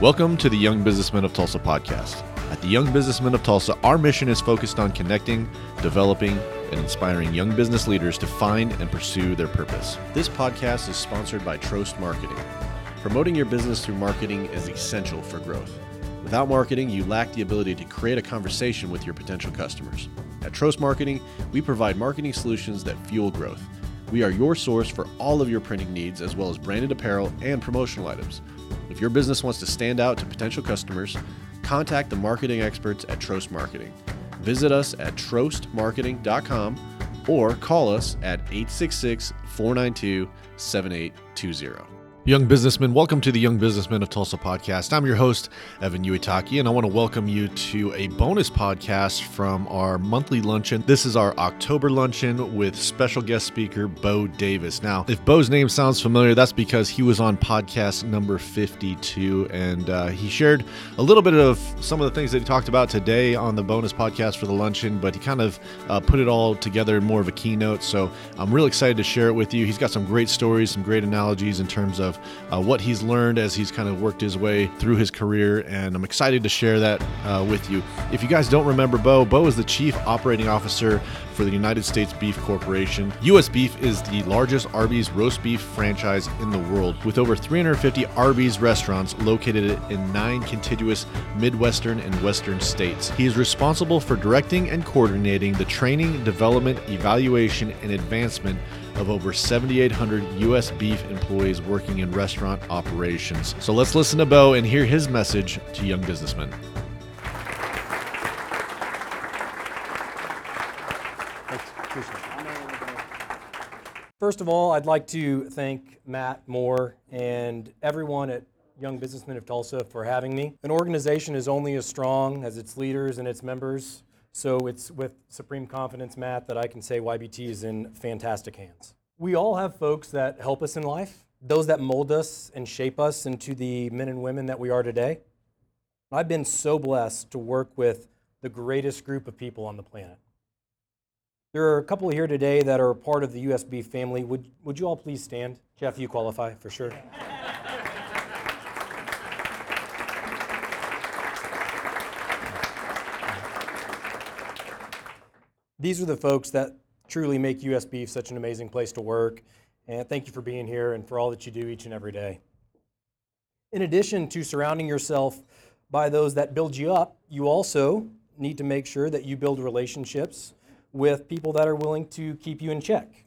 Welcome to the Young Businessmen of Tulsa podcast. At the Young Businessmen of Tulsa, our mission is focused on connecting, developing, and inspiring young business leaders to find and pursue their purpose. This podcast is sponsored by Trost Marketing. Promoting your business through marketing is essential for growth. Without marketing, you lack the ability to create a conversation with your potential customers. At Trost Marketing, we provide marketing solutions that fuel growth. We are your source for all of your printing needs, as well as branded apparel and promotional items. If your business wants to stand out to potential customers, contact the marketing experts at Trost Marketing. Visit us at trostmarketing.com or call us at 866 492 7820. Young businessmen, welcome to the Young Businessmen of Tulsa podcast. I'm your host, Evan Uitaki, and I want to welcome you to a bonus podcast from our monthly luncheon. This is our October luncheon with special guest speaker Bo Davis. Now, if Bo's name sounds familiar, that's because he was on podcast number 52, and uh, he shared a little bit of some of the things that he talked about today on the bonus podcast for the luncheon, but he kind of uh, put it all together in more of a keynote. So I'm really excited to share it with you. He's got some great stories, some great analogies in terms of uh, what he's learned as he's kind of worked his way through his career, and I'm excited to share that uh, with you. If you guys don't remember Bo, Bo is the Chief Operating Officer for the United States Beef Corporation. U.S. Beef is the largest Arby's roast beef franchise in the world, with over 350 Arby's restaurants located in nine contiguous Midwestern and Western states. He is responsible for directing and coordinating the training, development, evaluation, and advancement of over 7,800 U.S. beef employees working in restaurant operations. So let's listen to Bo and hear his message to young businessmen. First of all, I'd like to thank Matt Moore and everyone at Young Businessmen of Tulsa for having me. An organization is only as strong as its leaders and its members. So it's with supreme confidence, Matt, that I can say YBT is in fantastic hands. We all have folks that help us in life, those that mold us and shape us into the men and women that we are today. I've been so blessed to work with the greatest group of people on the planet. There are a couple here today that are part of the USB family. Would, would you all please stand? Jeff, you qualify for sure. These are the folks that truly make US Beef such an amazing place to work. And thank you for being here and for all that you do each and every day. In addition to surrounding yourself by those that build you up, you also need to make sure that you build relationships with people that are willing to keep you in check.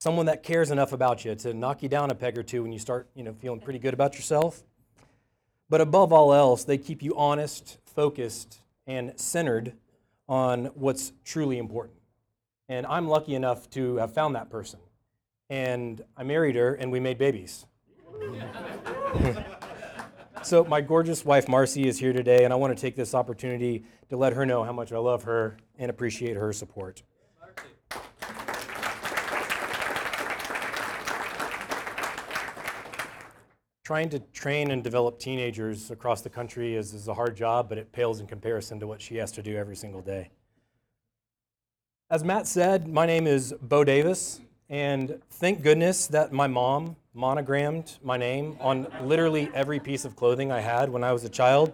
Someone that cares enough about you to knock you down a peg or two when you start, you know, feeling pretty good about yourself. But above all else, they keep you honest, focused, and centered on what's truly important. And I'm lucky enough to have found that person. And I married her and we made babies. so, my gorgeous wife Marcy is here today, and I want to take this opportunity to let her know how much I love her and appreciate her support. Trying to train and develop teenagers across the country is, is a hard job, but it pales in comparison to what she has to do every single day. As Matt said, my name is Bo Davis, and thank goodness that my mom monogrammed my name on literally every piece of clothing I had when I was a child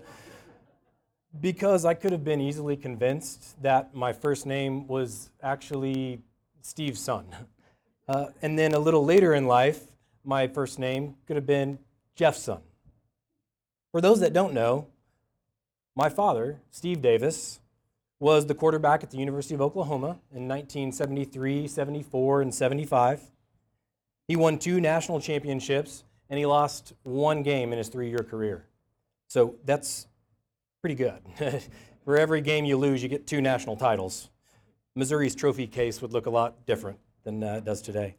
because I could have been easily convinced that my first name was actually Steve's son. Uh, and then a little later in life, my first name could have been Jeff's son. For those that don't know, my father, Steve Davis, was the quarterback at the University of Oklahoma in 1973, 74, and 75. He won two national championships and he lost one game in his three year career. So that's pretty good. For every game you lose, you get two national titles. Missouri's trophy case would look a lot different than uh, it does today.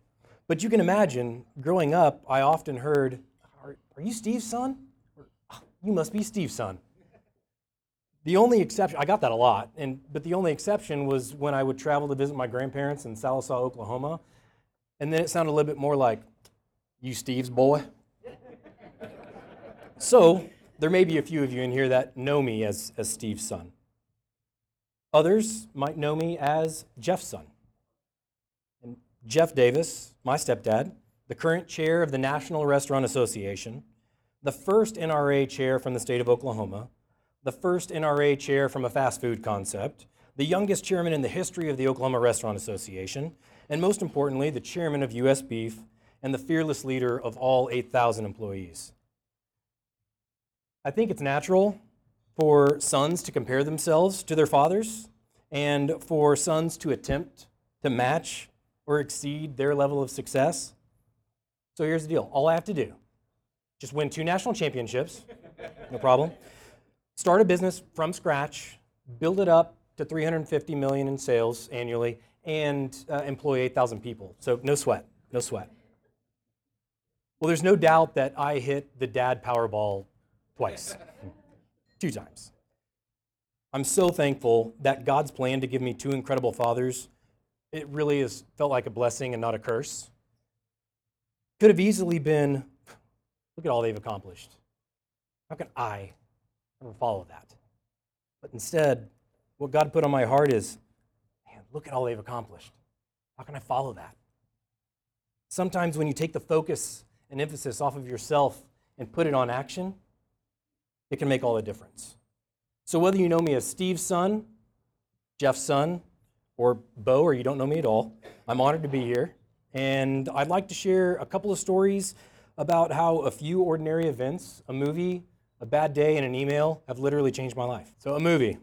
But you can imagine, growing up, I often heard, Are, you Steve's son? Oh, you must be Steve's son. The only exception, I got that a lot, and, but the only exception was when I would travel to visit my grandparents in Sallisaw, Oklahoma, and then it sounded a little bit more like, You Steve's boy? so there may be a few of you in here that know me as, as Steve's son. Others might know me as Jeff's son. And Jeff Davis, my stepdad, the current chair of the National Restaurant Association, the first NRA chair from the state of Oklahoma, the first NRA chair from a fast food concept, the youngest chairman in the history of the Oklahoma Restaurant Association, and most importantly, the chairman of US Beef and the fearless leader of all 8,000 employees. I think it's natural for sons to compare themselves to their fathers and for sons to attempt to match or exceed their level of success. So here's the deal all I have to do just win two national championships, no problem. Start a business from scratch, build it up to 350 million in sales annually, and uh, employ 8,000 people. So no sweat, no sweat. Well, there's no doubt that I hit the dad Powerball twice, two times. I'm so thankful that God's plan to give me two incredible fathers, it really has felt like a blessing and not a curse. Could have easily been Look at all they've accomplished. How can I ever follow that? But instead, what God put on my heart is, man, look at all they've accomplished. How can I follow that? Sometimes when you take the focus and emphasis off of yourself and put it on action, it can make all the difference. So whether you know me as Steve's son, Jeff's son, or Bo, or you don't know me at all, I'm honored to be here. And I'd like to share a couple of stories about how a few ordinary events, a movie, a bad day, and an email have literally changed my life. So, a movie.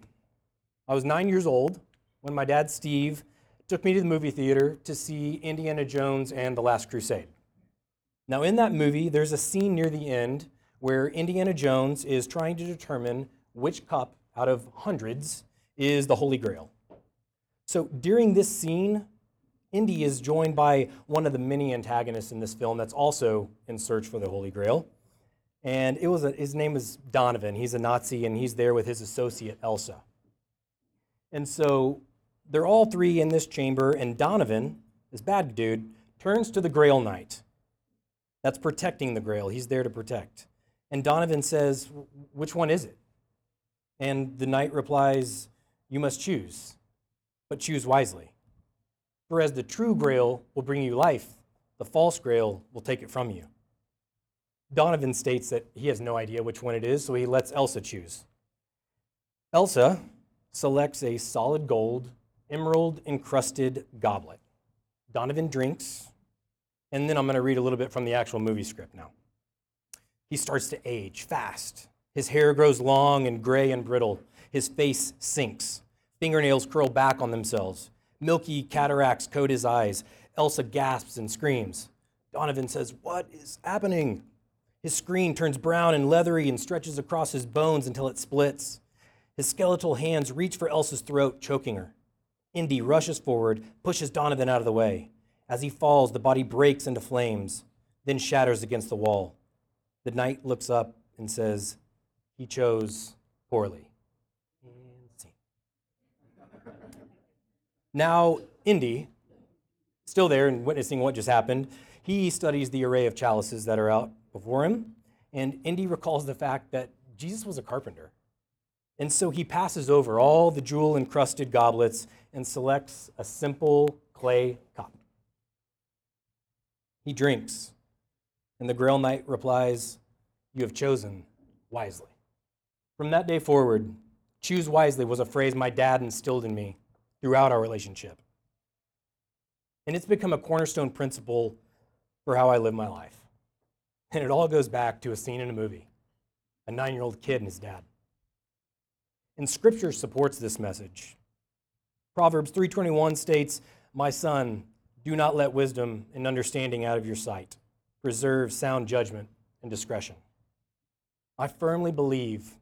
I was nine years old when my dad, Steve, took me to the movie theater to see Indiana Jones and the Last Crusade. Now, in that movie, there's a scene near the end where Indiana Jones is trying to determine which cup out of hundreds is the Holy Grail. So, during this scene, Indy is joined by one of the many antagonists in this film that's also in search for the Holy Grail. And it was a, his name is Donovan. He's a Nazi, and he's there with his associate Elsa. And so they're all three in this chamber, and Donovan, this bad dude, turns to the Grail Knight. That's protecting the Grail. He's there to protect. And Donovan says, Which one is it? And the knight replies, You must choose, but choose wisely. For as the true grail will bring you life, the false grail will take it from you. Donovan states that he has no idea which one it is, so he lets Elsa choose. Elsa selects a solid gold, emerald encrusted goblet. Donovan drinks, and then I'm going to read a little bit from the actual movie script now. He starts to age fast. His hair grows long and gray and brittle. His face sinks. Fingernails curl back on themselves. Milky cataracts coat his eyes. Elsa gasps and screams. Donovan says, What is happening? His screen turns brown and leathery and stretches across his bones until it splits. His skeletal hands reach for Elsa's throat, choking her. Indy rushes forward, pushes Donovan out of the way. As he falls, the body breaks into flames, then shatters against the wall. The knight looks up and says, He chose poorly. Now, Indy, still there and witnessing what just happened, he studies the array of chalices that are out before him. And Indy recalls the fact that Jesus was a carpenter. And so he passes over all the jewel encrusted goblets and selects a simple clay cup. He drinks, and the Grail Knight replies, You have chosen wisely. From that day forward, choose wisely was a phrase my dad instilled in me throughout our relationship. And it's become a cornerstone principle for how I live my life. And it all goes back to a scene in a movie a nine year old kid and his dad. And scripture supports this message. Proverbs 3:21 states, "My son, do not let wisdom and understanding out of your sight. Preserve sound judgment and discretion." I firmly believe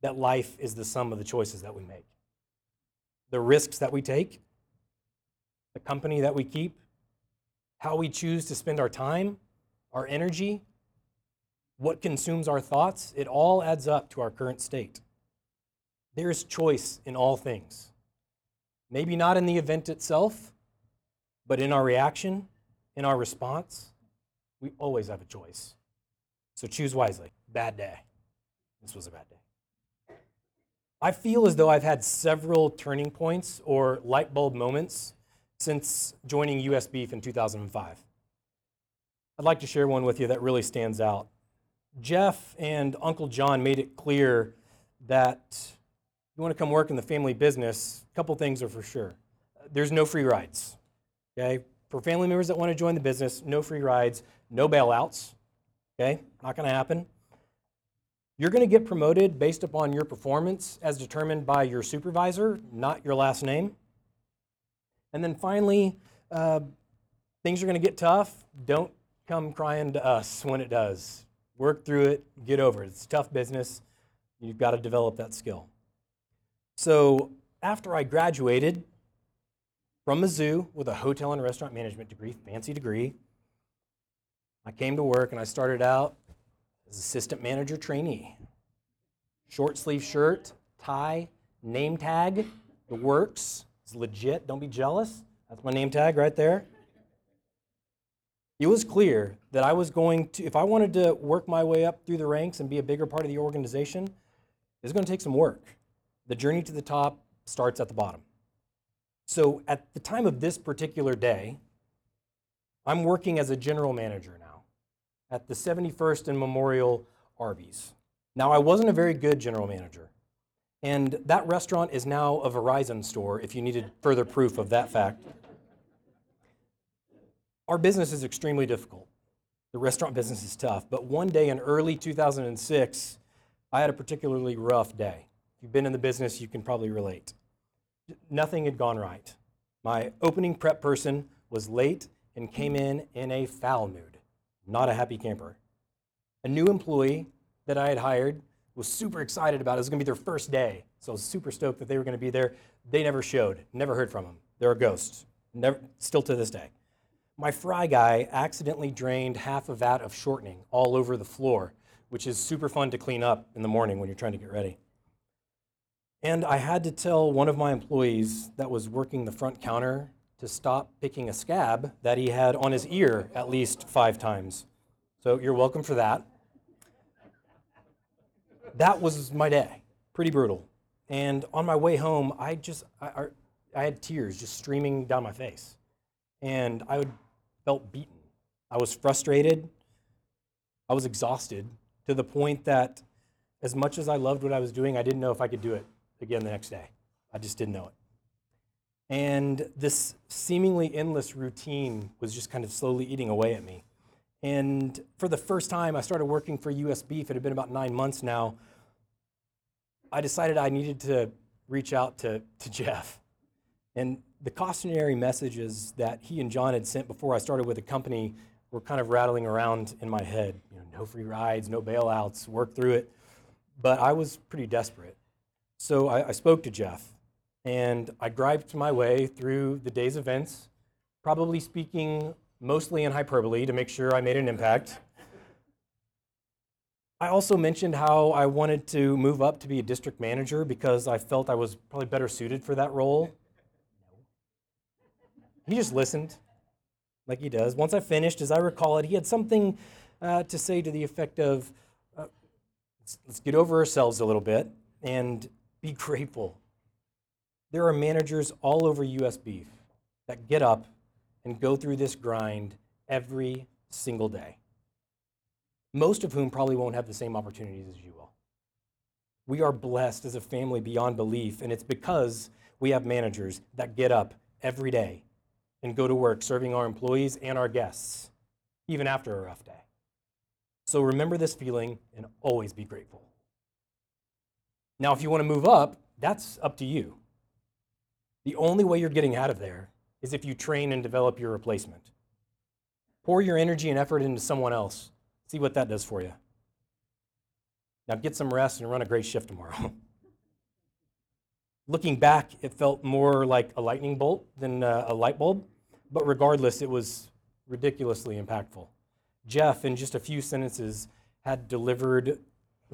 that life is the sum of the choices that we make the risks that we take, the company that we keep, how we choose to spend our time, our energy, what consumes our thoughts, it all adds up to our current state. There is choice in all things. Maybe not in the event itself, but in our reaction, in our response, we always have a choice. So choose wisely. Bad day. This was a bad day. I feel as though I've had several turning points or light bulb moments since joining US Beef in 2005. I'd like to share one with you that really stands out. Jeff and Uncle John made it clear that if you want to come work in the family business, a couple things are for sure. There's no free rides. Okay? For family members that want to join the business, no free rides, no bailouts. Okay? Not going to happen. You're going to get promoted based upon your performance as determined by your supervisor, not your last name. And then finally, uh, things are going to get tough. Don't come crying to us when it does. Work through it, get over it. It's tough business. You've got to develop that skill. So after I graduated from Mizzou with a hotel and restaurant management degree, fancy degree, I came to work and I started out as assistant manager trainee. Short sleeve shirt, tie, name tag, the works. It's legit. Don't be jealous. That's my name tag right there. It was clear that I was going to, if I wanted to work my way up through the ranks and be a bigger part of the organization, it's going to take some work. The journey to the top starts at the bottom. So at the time of this particular day, I'm working as a general manager now at the 71st and Memorial Arby's. Now, I wasn't a very good general manager. And that restaurant is now a Verizon store if you needed further proof of that fact. Our business is extremely difficult. The restaurant business is tough. But one day in early 2006, I had a particularly rough day. If you've been in the business, you can probably relate. Nothing had gone right. My opening prep person was late and came in in a foul mood, not a happy camper. A new employee that I had hired was super excited about it. It was going to be their first day. So I was super stoked that they were going to be there. They never showed, never heard from them. They're a ghost, never, still to this day. My fry guy accidentally drained half a vat of shortening all over the floor, which is super fun to clean up in the morning when you're trying to get ready. And I had to tell one of my employees that was working the front counter to stop picking a scab that he had on his ear at least five times. So you're welcome for that. That was my day. Pretty brutal. And on my way home, I just I, I had tears just streaming down my face, and I would, felt beaten. I was frustrated. I was exhausted to the point that, as much as I loved what I was doing, I didn't know if I could do it again the next day. I just didn't know it. And this seemingly endless routine was just kind of slowly eating away at me. And for the first time, I started working for US Beef. It had been about nine months now. I decided I needed to reach out to, to Jeff. And the cautionary messages that he and John had sent before I started with the company were kind of rattling around in my head. You know, no free rides, no bailouts, work through it. But I was pretty desperate. So I, I spoke to Jeff and I griped my way through the day's events, probably speaking mostly in hyperbole to make sure I made an impact. I also mentioned how I wanted to move up to be a district manager because I felt I was probably better suited for that role. He just listened, like he does. Once I finished, as I recall it, he had something uh, to say to the effect of uh, let's, let's get over ourselves a little bit and be grateful. There are managers all over US Beef that get up and go through this grind every single day, most of whom probably won't have the same opportunities as you will. We are blessed as a family beyond belief, and it's because we have managers that get up every day and go to work serving our employees and our guests, even after a rough day. So remember this feeling and always be grateful. Now, if you want to move up, that's up to you. The only way you're getting out of there is if you train and develop your replacement. Pour your energy and effort into someone else. See what that does for you. Now get some rest and run a great shift tomorrow. Looking back, it felt more like a lightning bolt than uh, a light bulb, but regardless, it was ridiculously impactful. Jeff, in just a few sentences, had delivered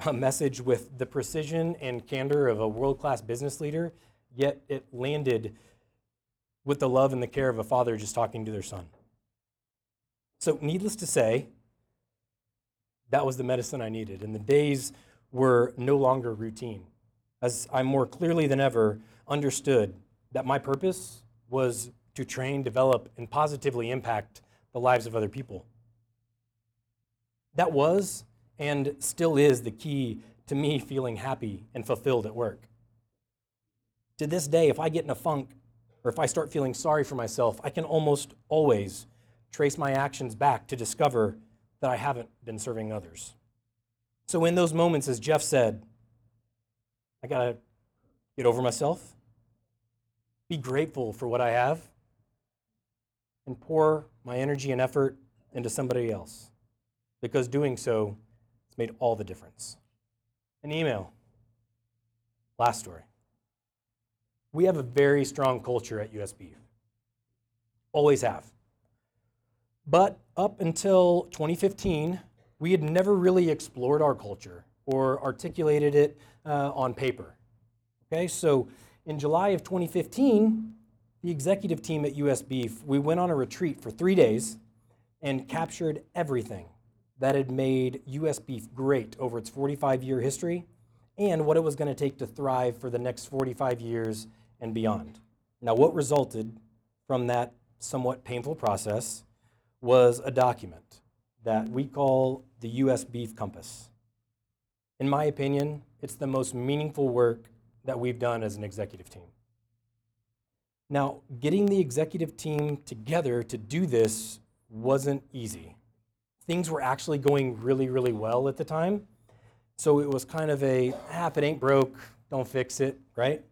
a message with the precision and candor of a world class business leader, yet it landed with the love and the care of a father just talking to their son. So, needless to say, that was the medicine I needed, and the days were no longer routine, as I more clearly than ever understood that my purpose was to train, develop, and positively impact the lives of other people. That was and still is the key to me feeling happy and fulfilled at work. To this day, if I get in a funk or if I start feeling sorry for myself, I can almost always trace my actions back to discover that I haven't been serving others. So, in those moments, as Jeff said, I got to get over myself, be grateful for what I have, and pour my energy and effort into somebody else. Because doing so has made all the difference. An email. Last story. We have a very strong culture at US Beef. Always have. But up until 2015, we had never really explored our culture or articulated it uh, on paper. Okay, so in July of 2015, the executive team at US Beef, we went on a retreat for three days and captured everything that had made US Beef great over its 45 year history and what it was going to take to thrive for the next 45 years and beyond. Now, what resulted from that somewhat painful process was a document that we call the US Beef Compass. In my opinion, it's the most meaningful work that we've done as an executive team. Now, getting the executive team together to do this wasn't easy. Things were actually going really, really well at the time. So it was kind of a, ah, it ain't broke, don't fix it, right?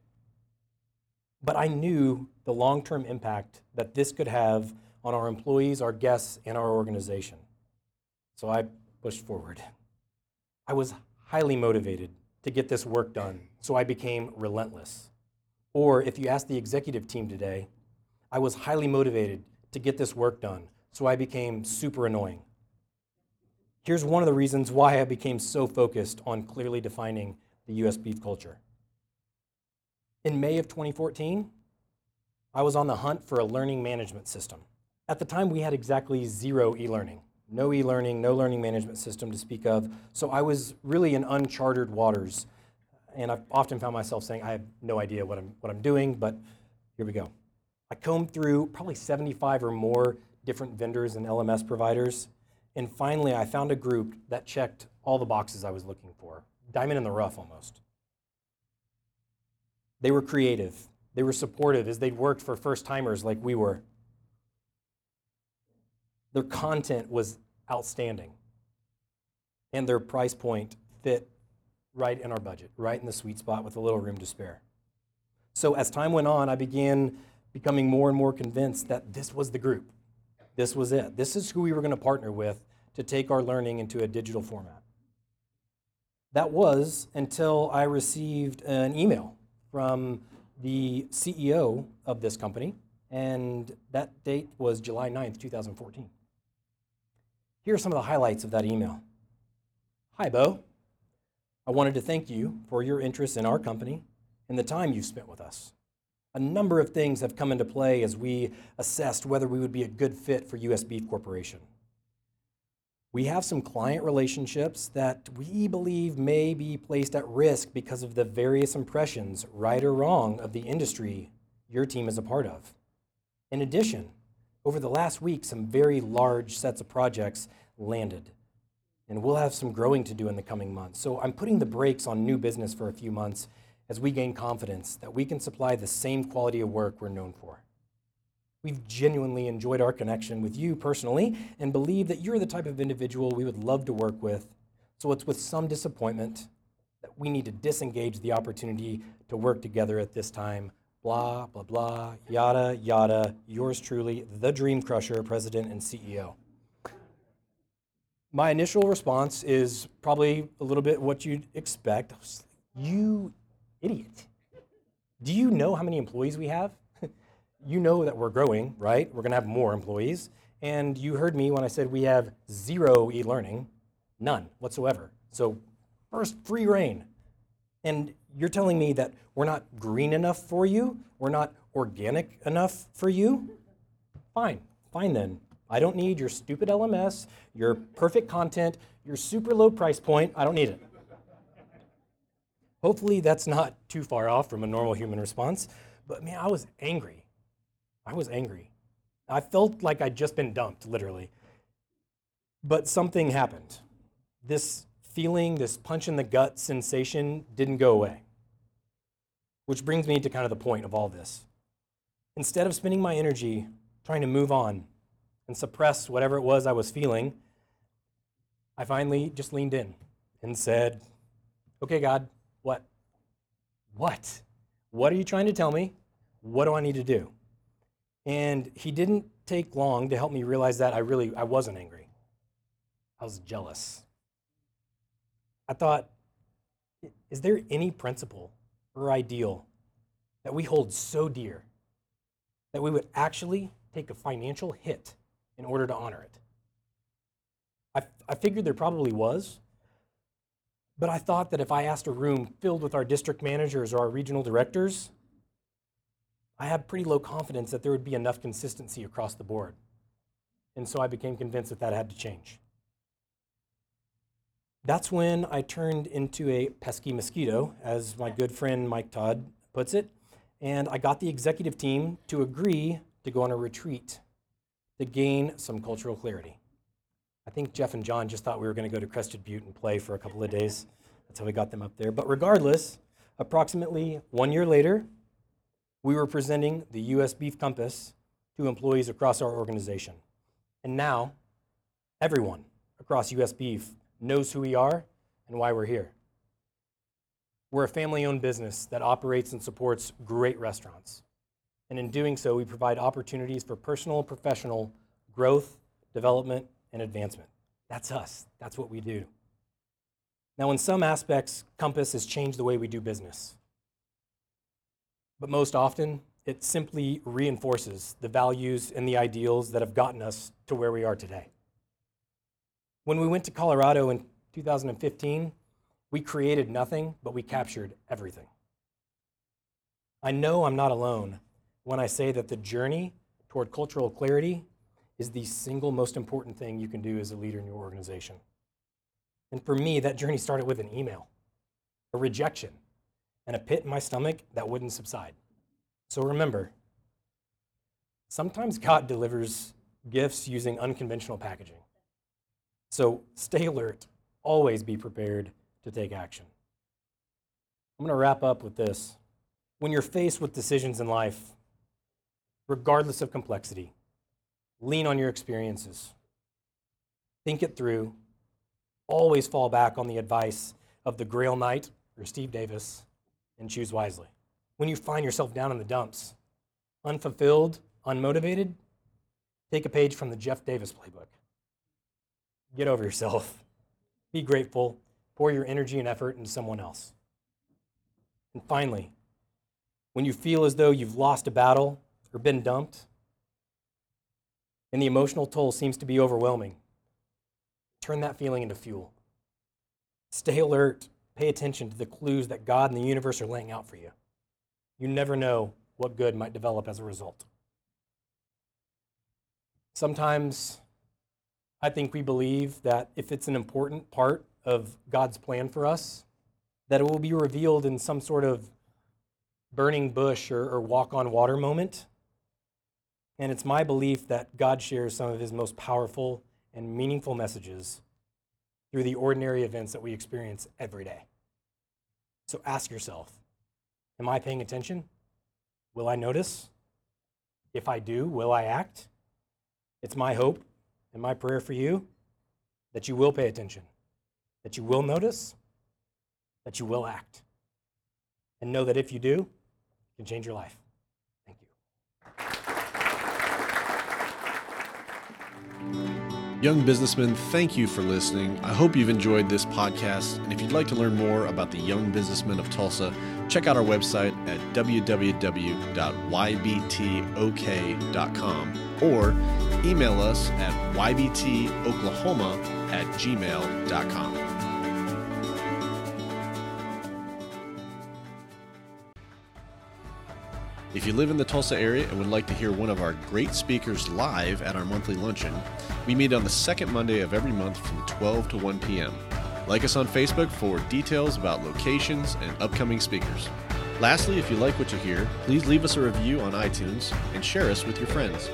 But I knew the long term impact that this could have on our employees, our guests, and our organization. So I pushed forward. I was highly motivated to get this work done, so I became relentless. Or if you ask the executive team today, I was highly motivated to get this work done, so I became super annoying. Here's one of the reasons why I became so focused on clearly defining the US beef culture. In May of 2014, I was on the hunt for a learning management system. At the time, we had exactly zero e learning no e learning, no learning management system to speak of. So I was really in uncharted waters. And I've often found myself saying, I have no idea what I'm, what I'm doing, but here we go. I combed through probably 75 or more different vendors and LMS providers. And finally, I found a group that checked all the boxes I was looking for. Diamond in the rough almost. They were creative, they were supportive as they'd worked for first timers like we were. Their content was outstanding, and their price point fit right in our budget, right in the sweet spot with a little room to spare. So as time went on, I began becoming more and more convinced that this was the group. This was it. This is who we were going to partner with to take our learning into a digital format. That was until I received an email from the CEO of this company, and that date was July 9th, 2014. Here are some of the highlights of that email. Hi, Bo. I wanted to thank you for your interest in our company and the time you've spent with us. A number of things have come into play as we assessed whether we would be a good fit for US Beef Corporation. We have some client relationships that we believe may be placed at risk because of the various impressions, right or wrong, of the industry your team is a part of. In addition, over the last week, some very large sets of projects landed. And we'll have some growing to do in the coming months. So I'm putting the brakes on new business for a few months as we gain confidence that we can supply the same quality of work we're known for. We've genuinely enjoyed our connection with you personally and believe that you're the type of individual we would love to work with. So it's with some disappointment that we need to disengage the opportunity to work together at this time blah, blah, blah, yada, yada. Yours truly, the Dream Crusher, President and CEO. My initial response is probably a little bit what you'd expect. You idiot. Do you know how many employees we have? You know that we're growing, right? We're going to have more employees. And you heard me when I said we have zero e learning, none whatsoever. So, first, free reign. And you're telling me that we're not green enough for you? We're not organic enough for you? Fine, fine then. I don't need your stupid LMS, your perfect content, your super low price point. I don't need it. Hopefully, that's not too far off from a normal human response. But man, I was angry. I was angry. I felt like I'd just been dumped, literally. But something happened. This feeling, this punch in the gut sensation, didn't go away. Which brings me to kind of the point of all this. Instead of spending my energy trying to move on and suppress whatever it was I was feeling, I finally just leaned in and said, Okay, God, what? What? What are you trying to tell me? What do I need to do? And he didn't take long to help me realize that I really I wasn't angry. I was jealous. I thought, is there any principle or ideal that we hold so dear that we would actually take a financial hit in order to honor it? I, I figured there probably was, but I thought that if I asked a room filled with our district managers or our regional directors, I had pretty low confidence that there would be enough consistency across the board. And so I became convinced that that had to change. That's when I turned into a pesky mosquito, as my good friend Mike Todd puts it, and I got the executive team to agree to go on a retreat to gain some cultural clarity. I think Jeff and John just thought we were going to go to Crested Butte and play for a couple of days. That's how we got them up there. But regardless, approximately one year later, we were presenting the U.S. Beef Compass to employees across our organization. And now, everyone across U.S. Beef knows who we are and why we're here. We're a family owned business that operates and supports great restaurants. And in doing so, we provide opportunities for personal and professional growth, development, and advancement. That's us. That's what we do. Now, in some aspects, Compass has changed the way we do business. But most often, it simply reinforces the values and the ideals that have gotten us to where we are today. When we went to Colorado in 2015, we created nothing, but we captured everything. I know I'm not alone when I say that the journey toward cultural clarity is the single most important thing you can do as a leader in your organization. And for me, that journey started with an email, a rejection, and a pit in my stomach that wouldn't subside. So remember, sometimes God delivers gifts using unconventional packaging. So stay alert, always be prepared to take action. I'm going to wrap up with this. When you're faced with decisions in life, regardless of complexity, lean on your experiences. Think it through. Always fall back on the advice of the Grail Knight or Steve Davis and choose wisely. When you find yourself down in the dumps, unfulfilled, unmotivated, take a page from the Jeff Davis playbook. Get over yourself. Be grateful. Pour your energy and effort into someone else. And finally, when you feel as though you've lost a battle or been dumped, and the emotional toll seems to be overwhelming, turn that feeling into fuel. Stay alert. Pay attention to the clues that God and the universe are laying out for you. You never know what good might develop as a result. Sometimes I think we believe that if it's an important part of God's plan for us, that it will be revealed in some sort of burning bush or, or walk on water moment. And it's my belief that God shares some of his most powerful and meaningful messages through the ordinary events that we experience every day. So ask yourself Am I paying attention? Will I notice? If I do, will I act? It's my hope and my prayer for you that you will pay attention, that you will notice, that you will act. And know that if you do, it can change your life. Young businessmen, thank you for listening. I hope you've enjoyed this podcast. And if you'd like to learn more about the young businessmen of Tulsa, check out our website at www.ybtok.com or email us at ybtoklahoma at gmail.com. If you live in the Tulsa area and would like to hear one of our great speakers live at our monthly luncheon, we meet on the second Monday of every month from 12 to 1 p.m. Like us on Facebook for details about locations and upcoming speakers. Lastly, if you like what you hear, please leave us a review on iTunes and share us with your friends.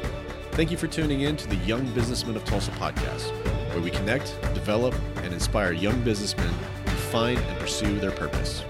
Thank you for tuning in to the Young Businessmen of Tulsa podcast. where we connect, develop, and inspire young businessmen to find and pursue their purpose.